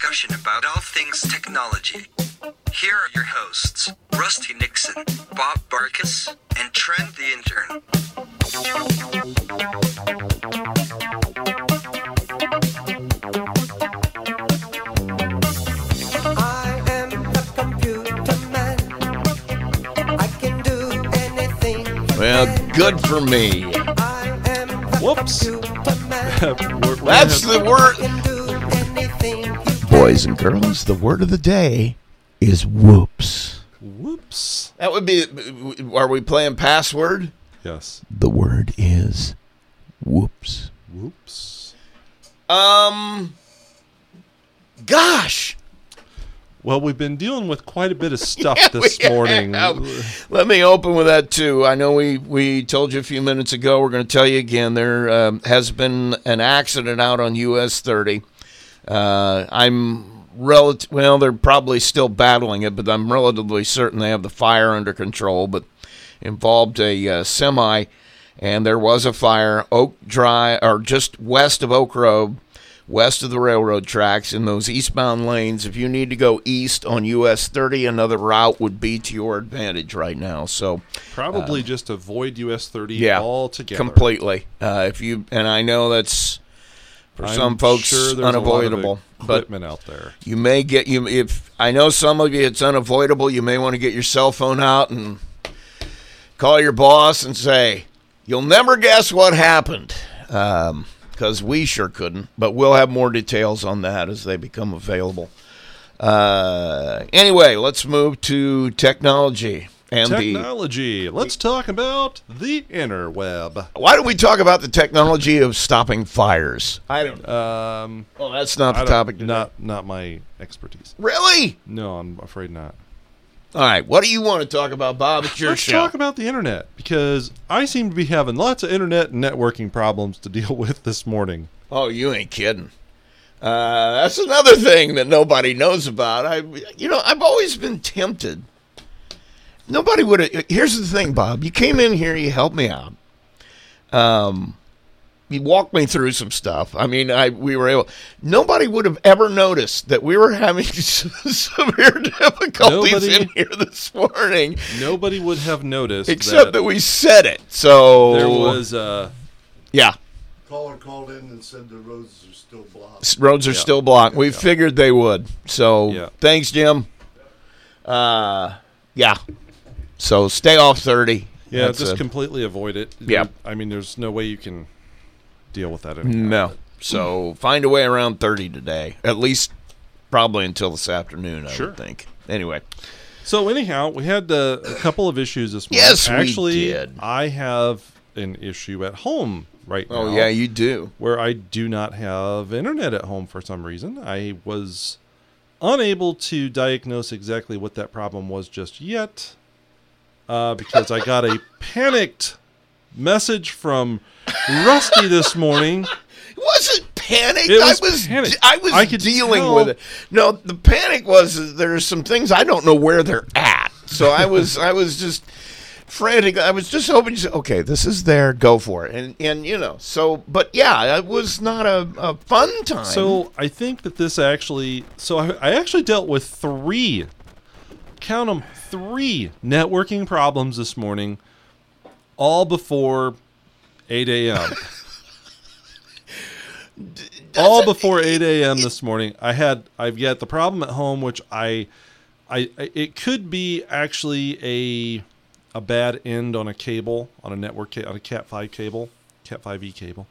discussion about all things technology. Here are your hosts, Rusty Nixon, Bob Barkus, and Trent the Intern. I am a computer man. I can do anything. you Well, good for me. I am Whoops. We're- we're That's the word. Boys and girls, the word of the day is whoops. Whoops. That would be. Are we playing password? Yes. The word is whoops. Whoops. Um. Gosh. Well, we've been dealing with quite a bit of stuff Yeah, this morning. have. Let me open with that too. I know we we told you a few minutes ago. We're going to tell you again. There um, has been an accident out on US 30. Uh, I'm relative. Well, they're probably still battling it, but I'm relatively certain they have the fire under control. But involved a uh, semi, and there was a fire. Oak Drive, or just west of Oak Road, west of the railroad tracks, in those eastbound lanes. If you need to go east on US 30, another route would be to your advantage right now. So Probably just avoid US 30 uh, yeah, altogether. completely. Uh, if you and I know that's for I'm some folks sure unavoidable, a lot of but equipment out there. you may get you if I know some of you it's unavoidable. You may want to get your cell phone out and call your boss and say, "You'll never guess what happened," because we sure couldn't. But we'll have more details on that as they become available. Uh, anyway, let's move to technology and the. Technology. Let's talk about the interweb. Why don't we talk about the technology of stopping fires? I don't. Um, Well, that's not I the topic. Today. Not not my expertise. really. No, I'm afraid not. All right. What do you want to talk about, Bob? It's your Let's show. talk about the internet because I seem to be having lots of internet and networking problems to deal with this morning. Oh, you ain't kidding. Uh, that's another thing that nobody knows about. I, you know, I've always been tempted. Nobody would have. Here's the thing, Bob. You came in here, you helped me out. Um, you walked me through some stuff. I mean, I we were able. Nobody would have ever noticed that we were having severe difficulties Nobody- in here this morning, Nobody would have noticed except that we said it. So there was uh, yeah. Caller called in and said the roads are still blocked. Roads are Yeah. still blocked. We figured they would. So Yeah. thanks, Jim. Uh, yeah. So stay off thirty. yeah, That's just a- completely avoid it. Yeah. I mean, there's no way you can deal with that anymore. no. So find a way around thirty today. At least probably until this afternoon. I Sure. would think. Anyway, So anyhow, we had uh, a couple of issues this morning. Yes, we actually, did. I have an issue at home right now. oh yeah, you do. where I do not have internet at home for some reason. I was unable to diagnose exactly what that problem was just yet uh, because I got a panicked message from Rusty this morning. It wasn't panic. It was I was panic. I was I dealing tell. with it. No, the panic was there's some things I don't know where they're at. So I was I was just frantic. I was just hoping you okay, this is there, go for it. And and you know, so but yeah, it was not a, a fun time. So I think that this actually. So I, I actually dealt with three, count them, three networking problems this morning, all before 8 a.m. all before 8 a.m. this morning. I had I've got the problem at home, which I, I I- it could be actually a a bad end on a cable on a network on a Cat five cable, Cat five E cable.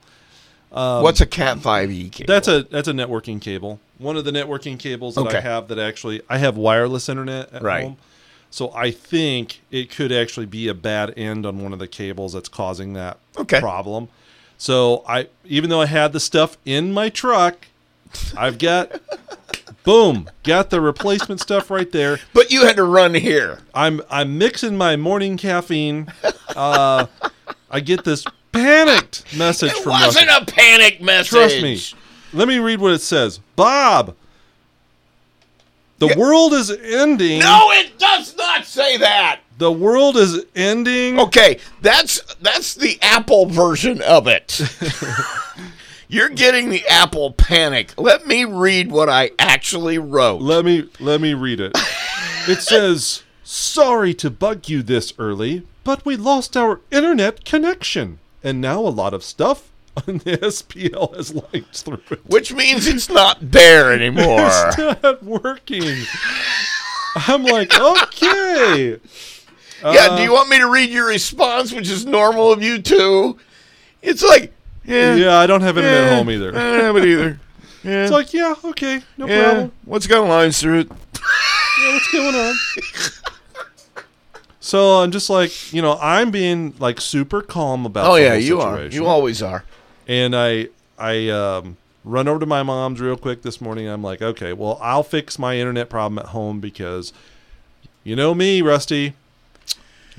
what's a Cat five E cable? That's a that's a networking cable. One of the networking cables that Okay. I have that actually I have wireless internet at Right. home. So I think it could actually be a bad end on one of the cables that's causing that Okay. problem. So I even though I had the stuff in my truck, I've got boom, got the replacement stuff right there. but you had to run here. I'm I'm mixing my morning caffeine. Uh, I get this panicked message It from wasn't a panic message. Trust me. Let me read what it says. Bob, the Yeah. world is ending. No, it does not say that. The world is ending. Okay, that's that's the Apple version of it. You're getting the Apple panic. Let me read what I actually wrote. Let me let me read it. It says, "Sorry to bug you this early, but we lost our internet connection, and now a lot of stuff on the SPL has linked through it. which means it's not there anymore. It's not working." I'm like, okay. yeah, do you want me to read your response, which is normal of you too? It's like, yeah, Yeah, I don't have internet eh, at home either. I don't have it either. Yeah, It's like, yeah, okay, no yeah. problem. What's got lines through it? Yeah, what's going on? so I'm just like, you know, I'm being like super calm about. Oh yeah, you are. You always are. And I I um, run over to my mom's real quick this morning. I'm like, okay, well, I'll fix my internet problem at home because you know me, Rusty.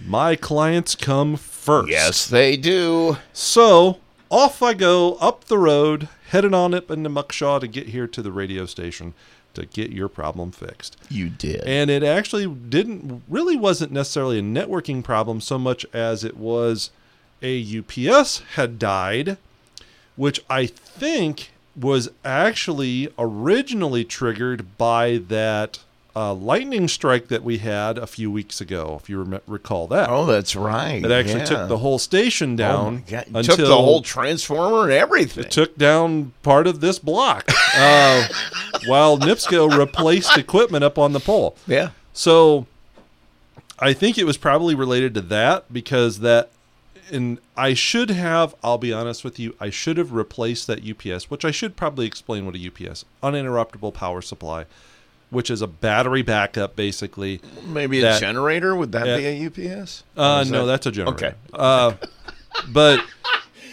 My clients come first. Yes, they do. So off I go up the road, headed on up into Muckshaw to get here to the radio station to get your problem fixed. You did. And it actually didn't really wasn't necessarily a networking problem so much as it was a UPS had died, which I think was actually originally triggered by that uh, lightning strike that we had a few weeks ago, if you rem- recall that. oh, that's right. it actually yeah. took the whole station Oh, down my God. It until took the whole transformer and everything. it took down part of this block uh, while NIPSCO replaced equipment up on the pole. yeah. So I think it was probably related to that because that and I should have, I'll be honest with you, I should have replaced that UPS, which I should probably explain what a UPS, uninterruptible power supply, which is a battery backup basically. Maybe a generator? Would that be a UPS? Uh no, that- that's a generator. Okay. Uh but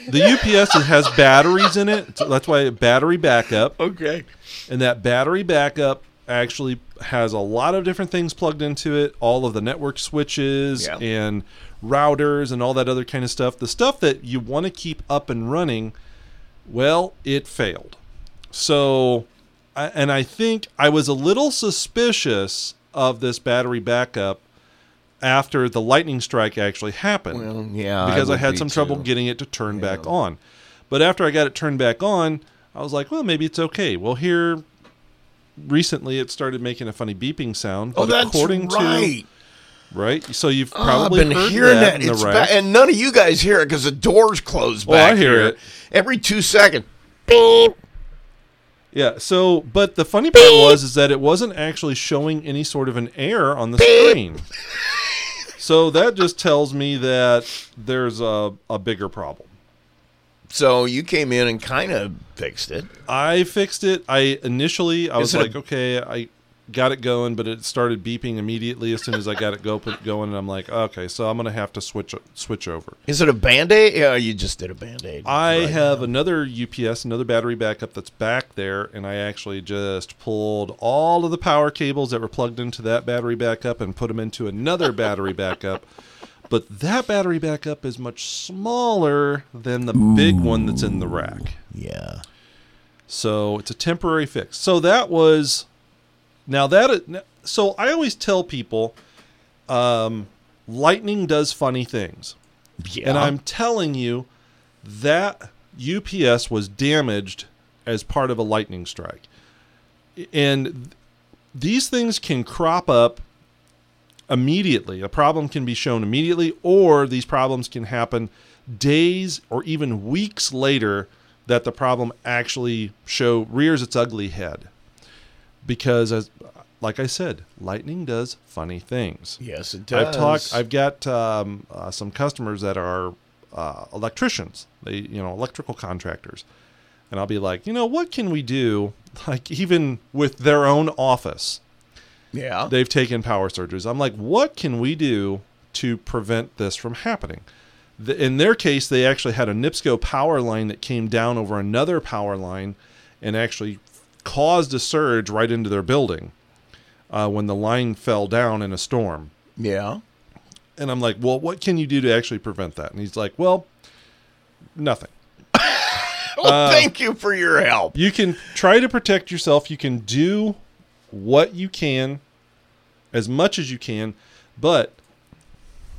the UPS has batteries in it. so that's why a battery backup. Okay. And that battery backup actually has a lot of different things plugged into it, all of the network switches Yeah. and routers and all that other kind of stuff. The stuff that you want to keep up and running, well, it failed. So, and I think I was a little suspicious of this battery backup after the lightning strike actually happened Well, yeah. because I, would had be some trouble too. getting it to turn back on. But after I got it turned back on, I was like, well, maybe it's okay. Well, here recently it started making a funny beeping sound. Oh, that's according right. to right, so you've Oh, probably I've been hearing that, that, in the It's rack. ba- and none of you guys hear it because the doors close Oh, back I hear here. it. every two seconds. Yeah. So, but the funny part was is that it wasn't actually showing any sort of an error on the screen. so that just tells me that there's a, a bigger problem. So you came in and kind of fixed it. I fixed it. I initially I Is was it a- like, okay, I got it going, but it started beeping immediately as soon as I got it go put going, and I'm like, okay, so I'm gonna have to switch switch over. Is it a band aid? Yeah, you just did a band aid. I have another UPS, another battery backup that's back there, and I actually just pulled all of the power cables that were plugged into that battery backup and put them into another battery backup. But that battery backup is much smaller than the big one that's in the rack. Yeah. So it's a temporary fix. So that was now that so I always tell people um lightning does funny things. Yeah. And I'm telling you that UPS was damaged as part of a lightning strike. And th- these things can crop up immediately. A problem can be shown immediately, or these problems can happen days or even weeks later that the problem actually show rears its ugly head. Because as like I said, lightning does funny things. yes, it does. I've talked. I've got um, uh, some customers that are uh, electricians. They, you know, electrical contractors, and I'll be like, you know, what can we do? Like even with their own office, yeah. they've taken power surges. I'm like, what can we do to prevent this from happening? The, in their case, they actually had a NIPSCO power line that came down over another power line, and actually caused a surge right into their building uh, when the line fell down in a storm. yeah. And I'm like, well, what can you do to actually prevent that? And he's like, well, nothing. Well, Uh, thank you for your help. You can try to protect yourself. You can do what you can, as much as you can, but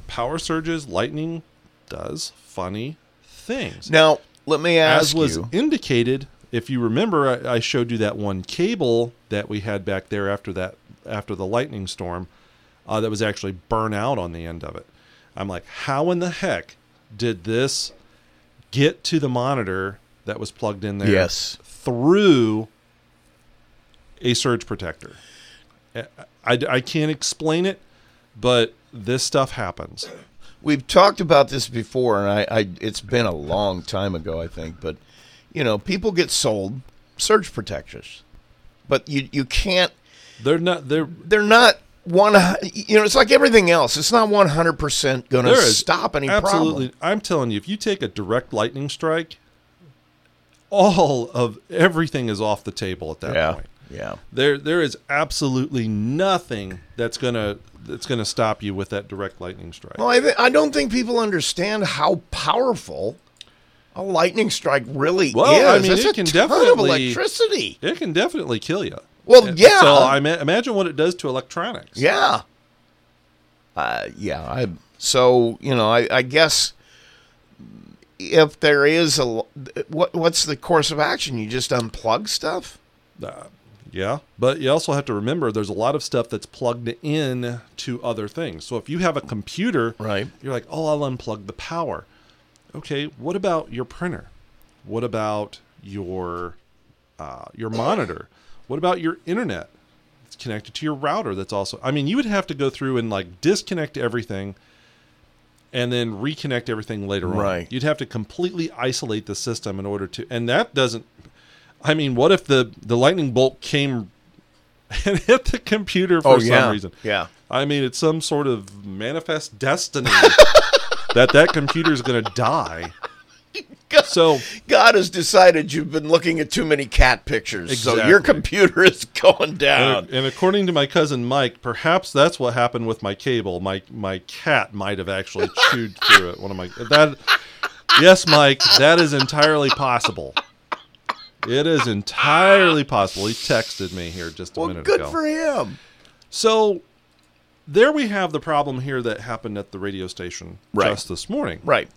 power surges, lightning does funny things. Now, let me ask as was you. indicated, if you remember, I, I showed you that one cable that we had back there after that after the lightning storm uh, that was actually burnt out on the end of it. I'm like, how in the heck did this get to the monitor that was plugged in there? Yes. through a surge protector. I, I, I can't explain it, but this stuff happens. We've talked about this before, and I, I it's been a long time ago, I think. But you know, people get sold surge protectors, but you you can't. They're not. They're They're not one. You know, it's like everything else. It's not one hundred percent going to There is stop any absolutely. problem. I'm telling you, if you take a direct lightning strike, all of everything is off the table at that Yeah, point. yeah. There, there is absolutely nothing that's gonna that's gonna stop you with that direct lightning strike. Well, I, th- I don't think people understand how powerful a lightning strike really Well, is. I mean, That's it a can ton of definitely- electricity. it can definitely kill you. Well, And yeah. So I ma- imagine what it does to electronics. Yeah. Uh, yeah. I, so you know, I, I guess if there is a what what's the course of action? You just unplug stuff. Uh, yeah, but you also have to remember there's a lot of stuff that's plugged in to other things. So if you have a computer, Right. you're like, "Oh, I'll unplug the power." Okay, what about your printer? What about your uh, your monitor? What about your internet? It's connected to your router. That's also. I mean, you would have to go through and like disconnect everything, and then reconnect everything later on. Right. You'd have to completely isolate the system in order to, and that doesn't. I mean, what if the the lightning bolt came and hit the computer for oh, some reason? Oh, Yeah. I mean, it's some sort of manifest destiny that that computer is going to die. So God has decided you've been looking at too many cat pictures, so your computer is going down. And, and according to my cousin Mike, perhaps that's what happened with my cable. My my cat might have actually chewed through it. One of my that. Yes, Mike, that is entirely possible. It is entirely possible. He texted me here just a well, minute good ago. Good for him. so there we have the problem here that happened at the radio station Right. just this morning. Right.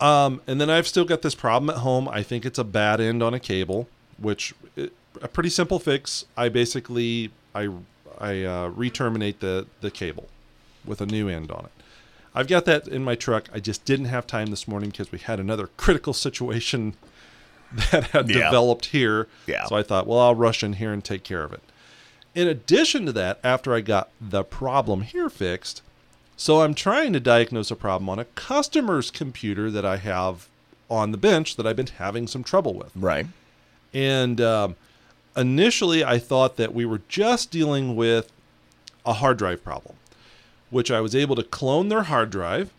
Um, and then I've still got this problem at home. I think it's a bad end on a cable, which it, a pretty simple fix. I basically I I uh, re-terminate the the cable with a new end on it. I've got that in my truck. I just didn't have time this morning because we had another critical situation that had Yeah. developed here. Yeah. So I thought, well, I'll rush in here and take care of it. In addition to that, after I got the problem here fixed, so I'm trying to diagnose a problem on a customer's computer that I have on the bench that I've been having some trouble with. Right. And um, initially, I thought that we were just dealing with a hard drive problem, which I was able to clone their hard drive.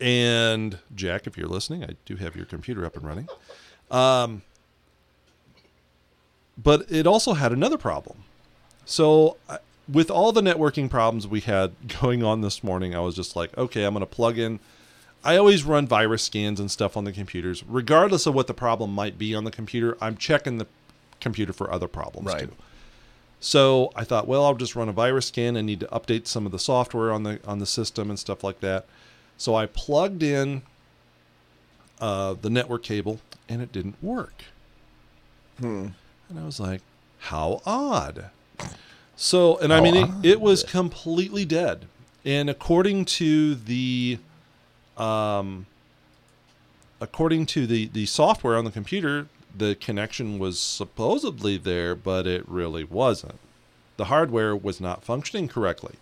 And Jack, if you're listening, I do have your computer up and running. Um, but it also had another problem. So, I- with all the networking problems we had going on this morning, I was just like, okay, I'm going to plug in. I always run virus scans and stuff on the computers, regardless of what the problem might be on the computer. I'm checking the computer for other problems Right. too. So I thought, well, I'll just run a virus scan. I need to update some of the software on the on the system and stuff like that. So I plugged in uh, the network cable, and it didn't work. Hmm. And I was like, how odd. So, and I mean, it, it was completely dead. And according to the, um, according to the the software on the computer, the connection was supposedly there, but it really wasn't. The hardware was not functioning correctly.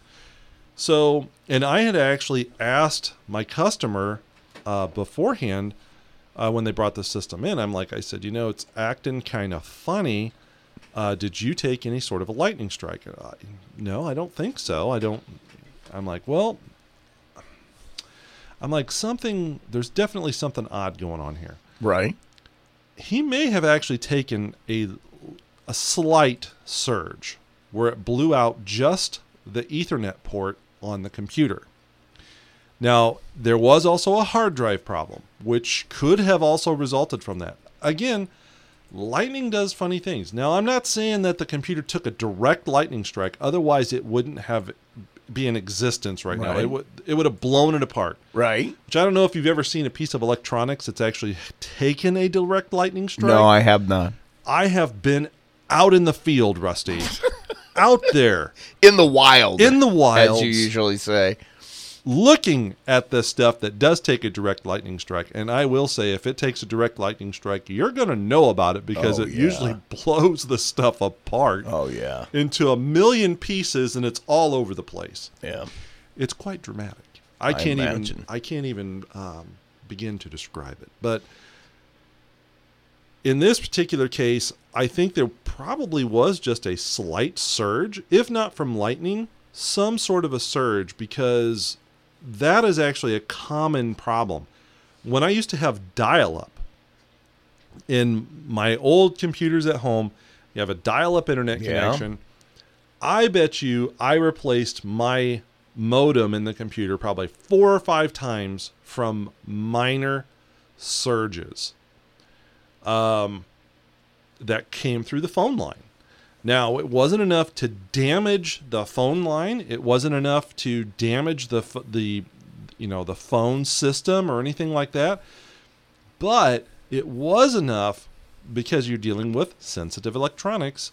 So, and I had actually asked my customer uh, beforehand uh, when they brought the system in. I'm like, I said, you know, it's acting kind of funny. Uh, did you take any sort of a lightning strike? I, no, I don't think so. I don't. I'm like, well, I'm like something. There's definitely something odd going on here. Right. He may have actually taken a a slight surge where it blew out just the Ethernet port on the computer. Now, there was also a hard drive problem, which could have also resulted from that. Again, lightning does funny things. Now, I'm not saying that the computer took a direct lightning strike, otherwise, it wouldn't have be in existence right, now. It would it would have blown it apart. Right. Which I don't know if you've ever seen a piece of electronics that's actually taken a direct lightning strike. No, I have not. I have been out in the field, Rusty. out there In the wild. in the wild, as you usually say. Looking at the stuff that does take a direct lightning strike. And I will say, if it takes a direct lightning strike, you're going to know about it because Oh, it yeah. usually blows the stuff apart Oh yeah. into a million pieces, and it's all over the place. Yeah. It's quite dramatic. I I can't even imagine. I can't even um, begin to describe it. But in this particular case, I think there probably was just a slight surge, if not from lightning, some sort of a surge because that is actually a common problem. When I used to have dial-up in my old computers at home, you have a dial-up internet Yeah. connection. I bet you I replaced my modem in the computer probably four or five times from minor surges um, that came through the phone line. Now, it wasn't enough to damage the phone line. It wasn't enough to damage the the you know the phone system or anything like that. But it was enough because you're dealing with sensitive electronics.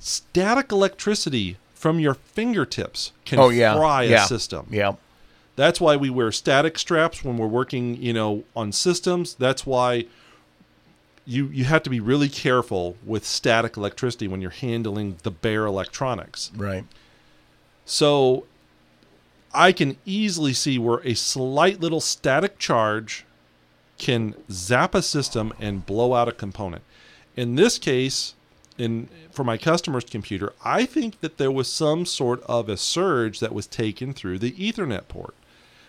Static electricity from your fingertips can Oh yeah. fry yeah. a system. Yeah. That's why we wear static straps when we're working, you know, on systems. That's why you you have to be really careful with static electricity when you're handling the bare electronics. Right. So I can easily see where a slight little static charge can zap a system and blow out a component. In this case, in for my customer's computer, I think that there was some sort of a surge that was taken through the Ethernet port.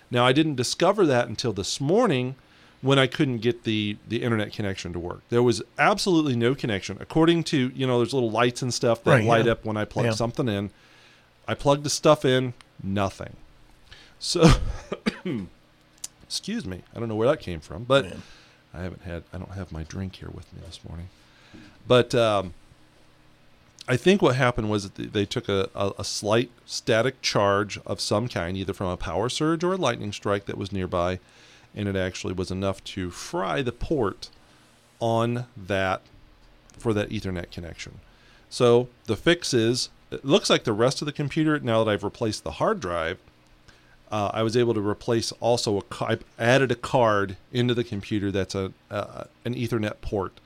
Now I didn't discover that until this morning when I couldn't get the the internet connection to work. There was absolutely no connection. According to, you know, there's little lights and stuff that Right, light yeah. up when I plug Yeah. something in. I plugged the stuff in, nothing. So excuse me. I don't know where that came from, but I haven't had I don't have my drink here with me this morning. But um, I think what happened was that they- they took a, a, a slight static charge of some kind, either from a power surge or a lightning strike that was nearby, and it actually was enough to fry the port on that for that Ethernet connection. So the fix is it looks like the rest of the computer, now that I've replaced the hard drive, uh, I was able to replace also a I added a card into the computer that's a uh, an Ethernet port,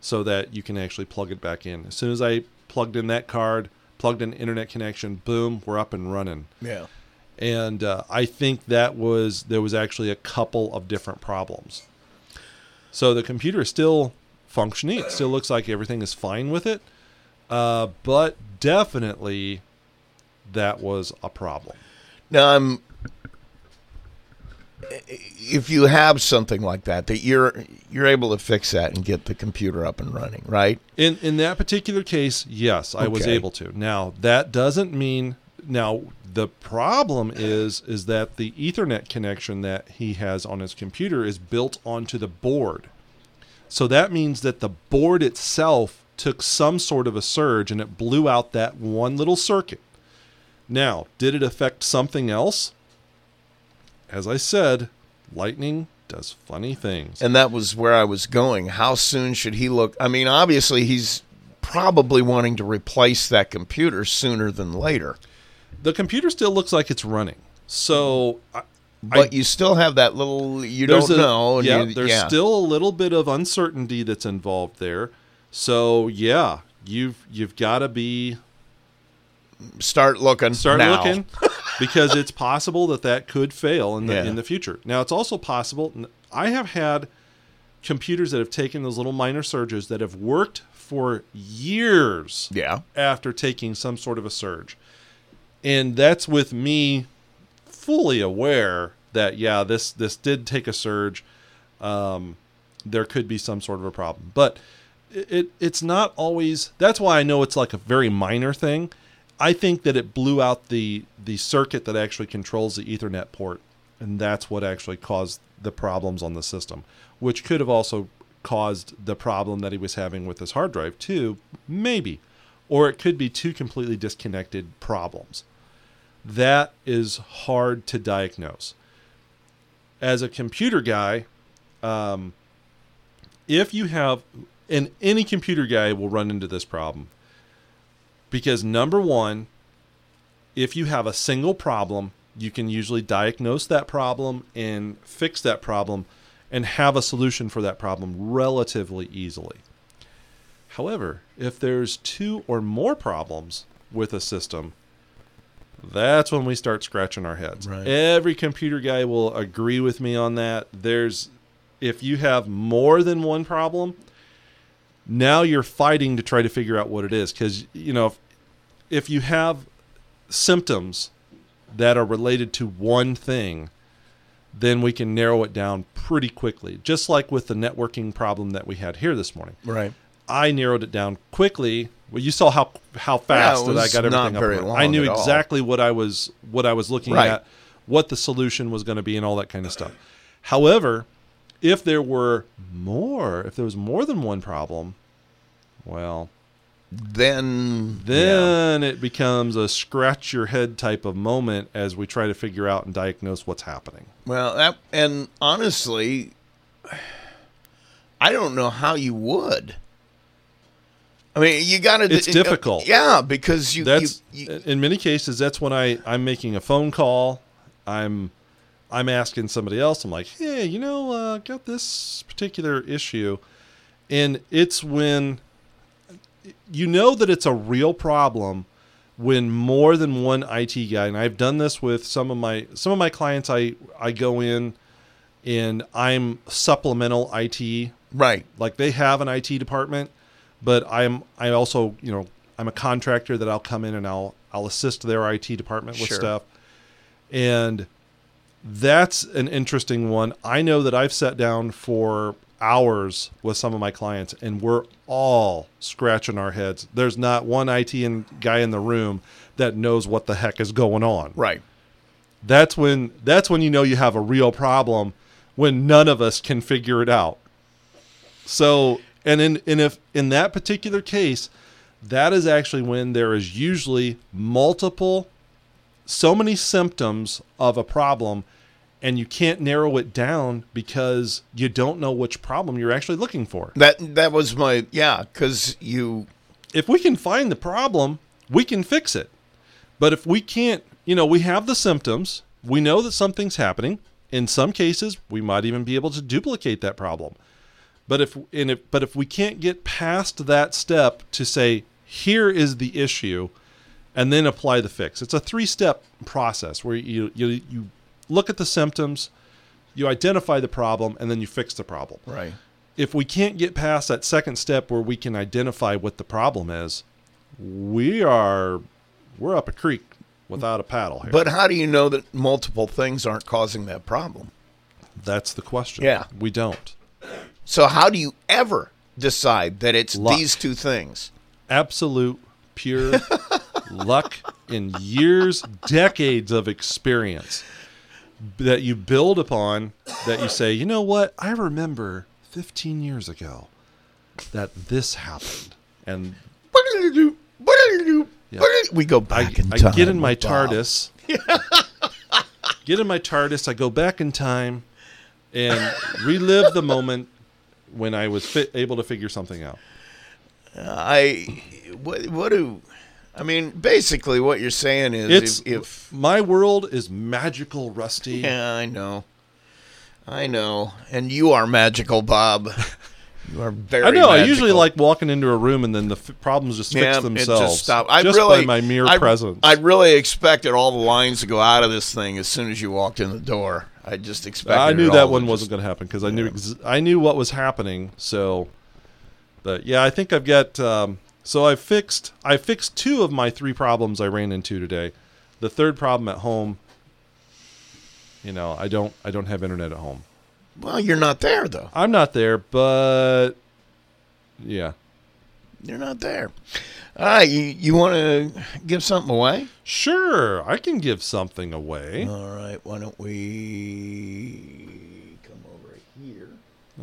so that you can actually plug it back in. As soon as I plugged in that card, plugged in internet connection, boom, we're up and running. Yeah. And uh, I think that was there was actually a couple of different problems. So the computer is still functioning. It still looks like everything is fine with it, uh, but definitely that was a problem. Now, I'm. If you have something like that, that you're you're able to fix that and get the computer up and running, right? In in that particular case, yes, I was able to. Now that doesn't mean now the problem is is that the Ethernet connection that he has on his computer is built onto the board. So that means that the board itself took some sort of a surge and it blew out that one little circuit. Now, did it affect something else? As I said, lightning does funny things. And that was where I was going. How soon should he look? I mean, obviously, he's probably wanting to replace that computer sooner than later. The computer still looks like it's running. So I, But you still have that little you don't a- know. Yeah, you- there's yeah. still a little bit of uncertainty that's involved there. So yeah, you've you've got to be start looking. start now. looking because it's possible that that could fail in the Yeah. in the future. Now it's also possible. I have had computers that have taken those little minor surges that have worked for years Yeah. after taking some sort of a surge. And that's with me fully aware that yeah, this this did take a surge. Um, there could be some sort of a problem, but it, it it's not always. That's why I know it's like a very minor thing. I think that it blew out the the circuit that actually controls the Ethernet port, and that's what actually caused the problems on the system, which could have also caused the problem that he was having with his hard drive too, maybe, or it could be two completely disconnected problems. That is hard to diagnose. As a computer guy, um, if you have, and any computer guy will run into this problem, because number one, if you have a single problem, you can usually diagnose that problem and fix that problem and have a solution for that problem relatively easily. However, if there's two or more problems with a system, that's when we start scratching our heads. Right. Every computer guy will agree with me on that. There's if you have more than one problem, now you're fighting to try to figure out what it is cuz you know if, if you have symptoms that are related to one thing, then we can narrow it down pretty quickly. Just like with the networking problem that we had here this morning. Right. I narrowed it down quickly. Well, you saw how how fast it that I got everything up. I knew at all. exactly what I was what I was looking Right. at, what the solution was going to be, and all that kind of stuff. However, if there were more, if there was more than one problem, well, Then yeah. then it becomes a scratch your head type of moment as we try to figure out and diagnose what's happening. Well, that, and honestly, I don't know how you would. I mean, you got to. It's difficult. Yeah, because you. that's you, you in many cases that's when I I'm making a phone call. I'm I'm asking somebody else. I'm like, hey, you know, uh, got this particular issue, and it's when you know that it's a real problem when more than one IT guy. And I've done this with some of my some of my clients. I I go in and I'm supplemental IT right. like they have an IT department, but I'm I also you know I'm a contractor that I'll come in and I'll I'll assist their IT department with Sure. stuff, and that's an interesting one. I know that I've sat down for hours with some of my clients, and we're all scratching our heads. There's not one IT in, guy in the room that knows what the heck is going on Right. that's when that's when you know you have a real problem when none of us can figure it out so and in and if in that particular case that is actually when there is usually multiple so many symptoms of a problem and you can't narrow it down because you don't know which problem you're actually looking for That that was my yeah. Because you if we can find the problem, we can fix it. But if we can't, you know, we have the symptoms, we know that something's happening. In some cases, we might even be able to duplicate that problem. But if and if but if we can't get past that step to say here is the issue and then apply the fix. It's a three-step process where you you you look at the symptoms, you identify the problem and then you fix the problem right. if we can't get past that second step where we can identify what the problem is, we are we're up a creek without a paddle here. But how do you know that multiple things aren't causing that problem? that's the question. Yeah. We don't. So how do you ever decide that it's Luck. these two things? Absolute pure luck in years, decades of experience that you build upon that you say, "You know what? I remember 15 years ago that this happened." And Yeah. We go I, back in I time. get in my. TARDIS. get in my TARDIS. I go back in time and relive the moment when I was fit, able to figure something out. I what what do I mean? Basically, what you're saying is if, if my world is magical, Rusty. yeah, I know, I know, and you are magical, Bob. You are very. I know. I usually like walking into a room and then the f- problems just fix Yeah, it themselves. just stop. I just really, by my mere I, presence. I really expected all the lines to go out of this thing as soon as you walked in the door. I just expected. I knew that one wasn't going to happen because I knew ex- I knew what was happening. So, but yeah, I think I've got. Um, so I fixed I fixed two of my three problems I ran into today. The third problem at home. You know, I don't I don't have internet at home. Well, you're not there though. I'm not there, but yeah, you're not there. All right, you, you want to give something away? Sure, I can give something away. All right, why don't we come over here?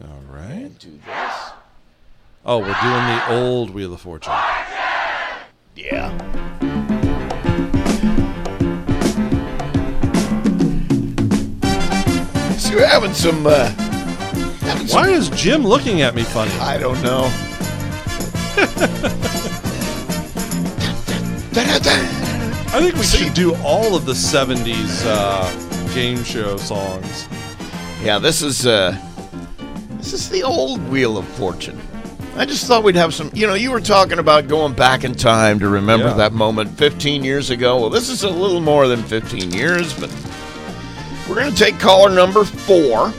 All right. And do this. Oh, we're doing the old Wheel of Fortune. Yeah. So you're having some. Uh, having Why some... is Jim looking at me funny? I don't know. I think we should do all of the 70s uh, game show songs. Yeah, this is uh this is the old Wheel of Fortune. I just thought we'd have some. You know, you were talking about going back in time to remember Yeah. that moment 15 years ago. Well, this is a little more than 15 years, but we're going to take caller number four,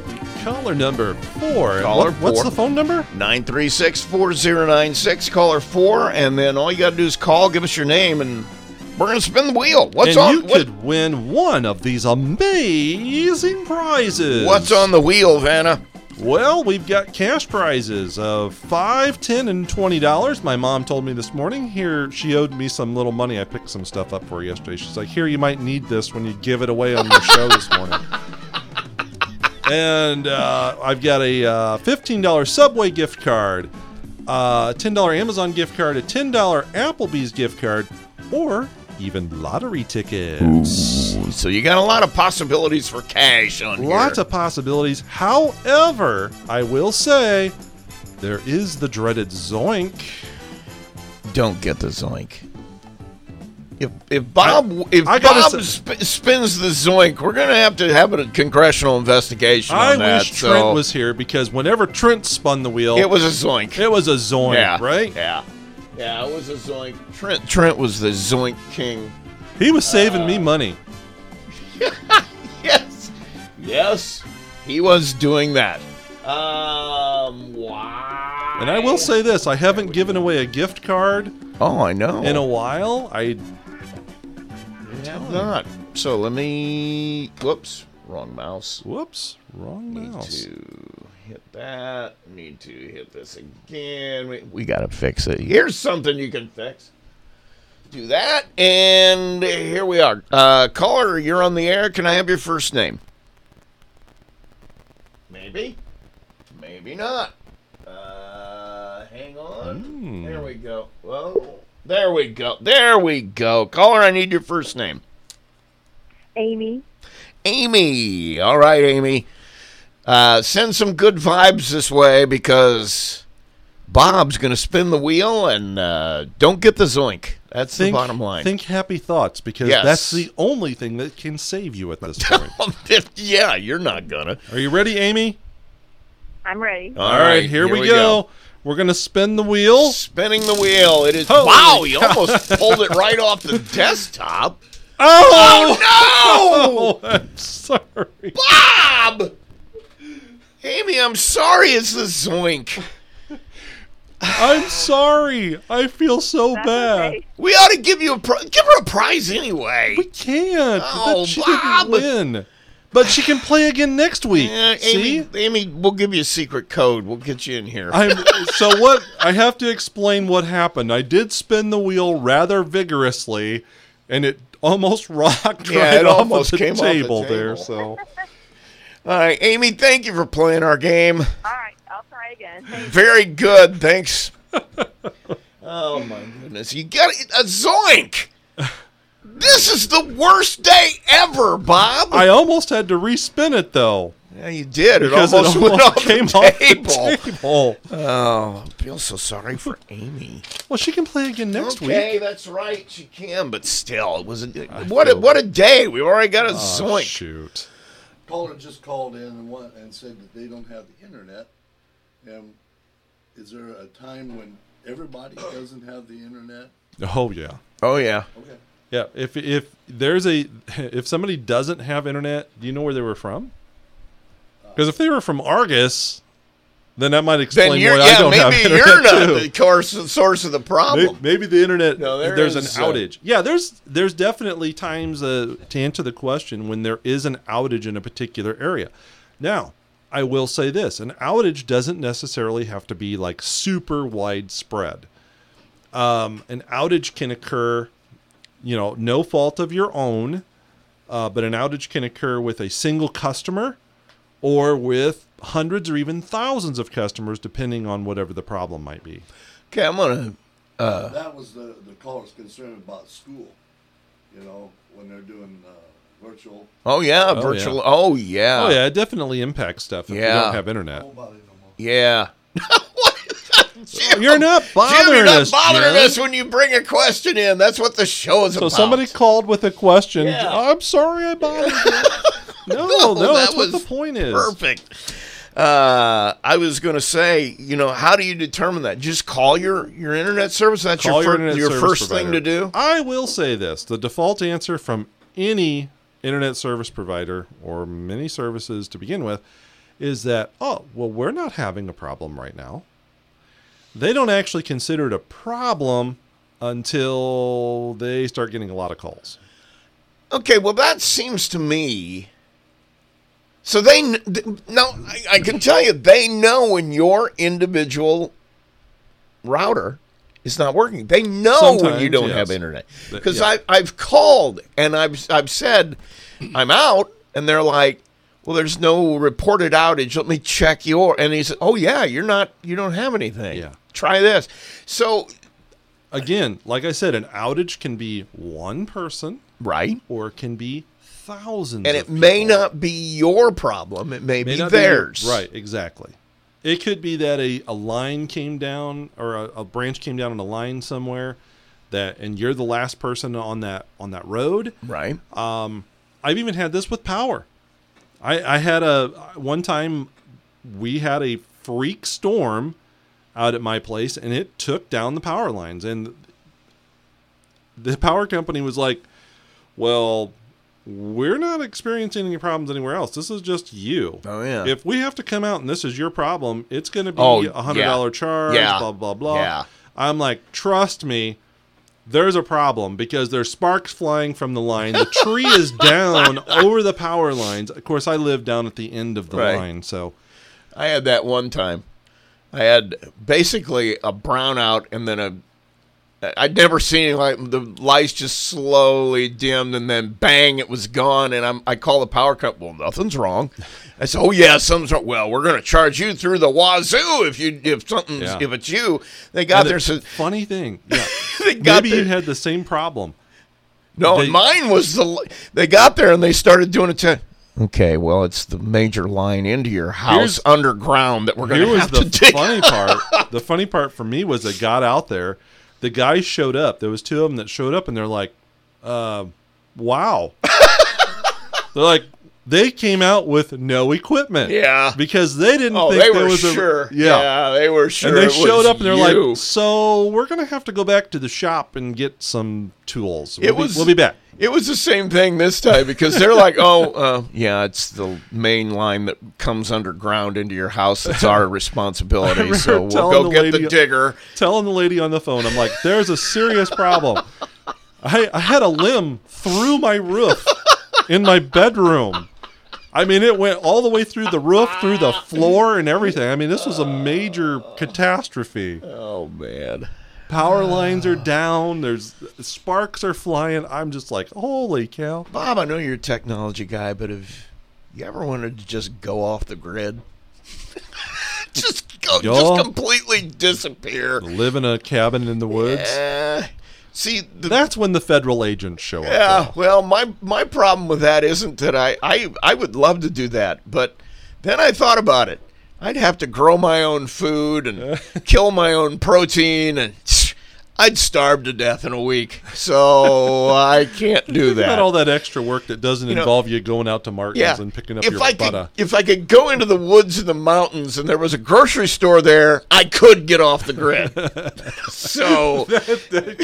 Caller number four. Caller what- What's four. the phone number? 936 4096, caller four, and then all you got to do is call, give us your name, and we're going to spin the wheel. What's and on? you what- could win one of these amazing prizes. what's on the wheel, Vanna? Well, we've got cash prizes of five, ten, and twenty dollars. My mom told me this morning. Here, she owed me some little money. I picked some stuff up for her yesterday. She's like, "Here, you might need this when you give it away on your show this morning." And uh, I've got a uh, fifteen dollar Subway gift card, uh, a ten dollar Amazon gift card, a ten dollar Applebee's gift card, or even lottery tickets. So you got a lot of possibilities for cash on Lots here. of possibilities. However, I will say there is the dreaded zoink. Don't get the zoink. If if Bob if I Bob say- sp- spins the zoink, we're gonna have to have a congressional investigation I on that. wish so Trent was here because whenever Trent spun the wheel, it was a zoink. it was a zoink, yeah, right? Yeah, yeah, it was a zoink. Trent Trent was the zoink king. He was saving Uh, me money. Yes, yes, he was doing that. Um, why? And I will say this: I haven't given away a gift card oh, I know. in a while. I have not. So let me. Whoops, wrong mouse. whoops, wrong mouse. Need mouse. to hit that. Need to hit this again. We, we got to fix it. Here's something you can fix. Do that, and here we are. Uh, caller, you're on the air. Can I have your first name? Maybe. Maybe not. Uh, hang on. Hmm. There we go. Well, there we go. There we go. Caller, I need your first name. Amy. Amy. All right, Amy. Uh, send some good vibes this way because Bob's going to spin the wheel and uh, don't get the zoink. That's the bottom line. Think happy thoughts because Yes. that's the only thing that can save you at this point. yeah, you're not going to. Are you ready, Amy? I'm ready. All All right, here, we, go. We're gonna spin the wheel. Spinning the wheel. It is. Holy wow, you almost pulled it right off the desktop. Oh, Oh, no! I'm sorry. Bob! Amy, I'm sorry it's the zoink. I'm sorry. I feel so That's bad. okay. We ought to give you a pri- give her a prize anyway. We can't. Oh, but she Bob. didn't win. But she can play again next week. Yeah, See? Amy, Amy, we'll give you a secret code. We'll get you in here. I'm, so what? I have to explain what happened. I did spin the wheel rather vigorously, and it almost rocked Yeah, right it off almost of the came off the table there. So All right, Amy, thank you for playing our game. All right, I'll try again. Thank you. Very good. Thanks. oh my goodness, you got it- a zoink. This is the worst day ever, Bob. I almost had to respin it though yeah, you did. It because almost, it went almost off came the off table. the table. Oh, I feel so sorry for Amy. Well, she can play again next okay, week. Okay, that's right. She can, but still, it was a, what a what a day. We've already got a Oh, zoink. shoot. Caller just called in and, wa- and said that they don't have the internet. And is there a time when everybody doesn't have the internet? Oh yeah. Oh yeah. Okay. Yeah, if if there's a if somebody doesn't have internet, do you know where they were from? Because if they were from Argos, then that might explain why yeah. I don't have maybe internet you're not too. the course, source of the problem. Maybe the internet No, there there's is, an uh, outage. yeah, there's there's definitely times uh, to answer the question when there is an outage in a particular area. Now, I will say this: an outage doesn't necessarily have to be like super widespread. Um, an outage can occur, you know, no fault of your own, uh, but an outage can occur with a single customer or with hundreds or even thousands of customers, depending on whatever the problem might be. Okay, I'm gonna. that was the, the caller's concern about school. You know, when they're doing uh, virtual. Oh yeah, Oh, virtual. yeah. Oh yeah. Oh yeah, it definitely impacts stuff if you Yeah. don't have internet. Nobody no more. Yeah. Jim, You're not Jim, bothering you're not us, bothering Jim. us when you bring a question in. That's what the show is So about. So somebody called with a question. Yeah. I'm sorry I bothered you. No, No, no, that's that what the point is. Perfect. Uh, I was going to say, you know, how do you determine that? Just call your your internet service. That's Call your, your fir- internet your service first thing to do. I will say this: the default answer from any internet service provider or many services to begin with is that oh well we're not having a problem right now. They don't actually consider it a problem until they start getting a lot of calls. Okay, well, that seems to me. So they now I, I can tell you they know when your individual router is not working. They know when you don't yes. have internet because yeah. I I've called and I've I've said I'm out and they're like, well, there's no reported outage. Let me check your and he said, oh yeah, you're not you don't have anything. Yeah. try this. So Again, like I said, an outage can be one person right. or it can be thousands. And it may not be your problem. It may, May be theirs. right, exactly. It could be that a, a line came down or a, a branch came down on a line somewhere that and you're the last person on that on that road. Right. Um, I've even had this with power. I, I had a one time we had a freak storm out at my place and it took down the power lines and the power company was like, "Well, we're not experiencing any problems anywhere else. This is just you. Oh, yeah. If we have to come out and this is your problem, it's going to be Oh, a hundred dollar yeah. charge. Yeah. Blah blah blah. Yeah. I'm like, trust me, there's a problem because there's sparks flying from the line. The tree is down over the power lines. Of course, I live down at the end of the Right. line, so I had that one time. I had basically a brownout and then a. I'd never seen it like the lights just slowly dimmed and then bang, it was gone. And I'm I call the power company. Well, nothing's wrong. I said, oh yeah, something's wrong. Well, we're going to charge you through the wazoo if you if something's Yeah. if it's you. They got And there. the Said funny thing, yeah, they got maybe there. you had the same problem. No, They- mine was the. They got there and they started doing it to. Okay, well, it's the major line into your house underground that we're going Here to was have the funny part. The funny part for me was they got out there. The guys showed up. There was two of them that showed up, and they're like, uh, "Wow." they're like, they came out with no equipment. Yeah. because they didn't Oh, think they there were was a sure. yeah. they were sure. And they showed up and they're you. like, "So we're gonna have to go back to the shop and get some tools. We'll, It be, was- we'll be back." It was the same thing this time because they're like, "Oh, uh, yeah, it's the main line that comes underground into your house. It's our responsibility. so we'll go the get lady- the digger." telling the lady on the phone, I'm like, there's a serious problem. I, I had a limb through my roof in my bedroom. I mean, it went all the way through the roof, through the floor, and everything. I mean, this was a major catastrophe. Oh man, Power lines are down. There's sparks are flying. I'm just like, holy cow! Bob, I know you're a technology guy, but have you ever wanted to just go off the grid? just go, Yeah. just completely disappear. Live in a cabin in the woods. Uh, see, the, That's when the federal agents show up. Yeah, well, my my problem with that isn't that I, I I would love to do that, but then I thought about it. I'd have to grow my own food and kill my own protein, and I'd starve to death in a week. So I can't do Think about all that. that extra work that doesn't You know- involve you going out to Martin's Yeah, and picking up if your I butter. could, if I could go into the woods and the mountains, and there was a grocery store there, I could get off the grid. so that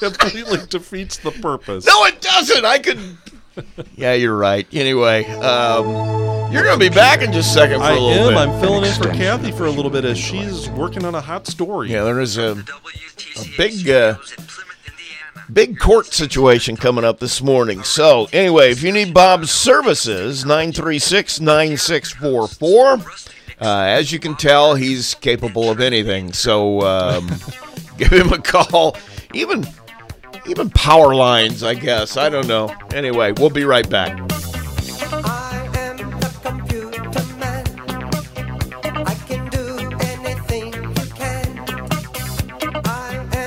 completely defeats the purpose. No, it doesn't. I could. Yeah, you're right. Anyway, um, you're going to be back in just a second for I a little am. bit. I'm filling in for Kathy for a little bit as she's working on a hot story. Yeah, there is a WTCA big, uh, studios in Plymouth, Indiana. big court situation coming up this morning. So, anyway, if you need Bob's services, 936 9644. Uh, As you can tell, he's capable of anything. So, um, give him a call. Even. Even power lines, I guess. I don't know. Anyway, we'll be right back.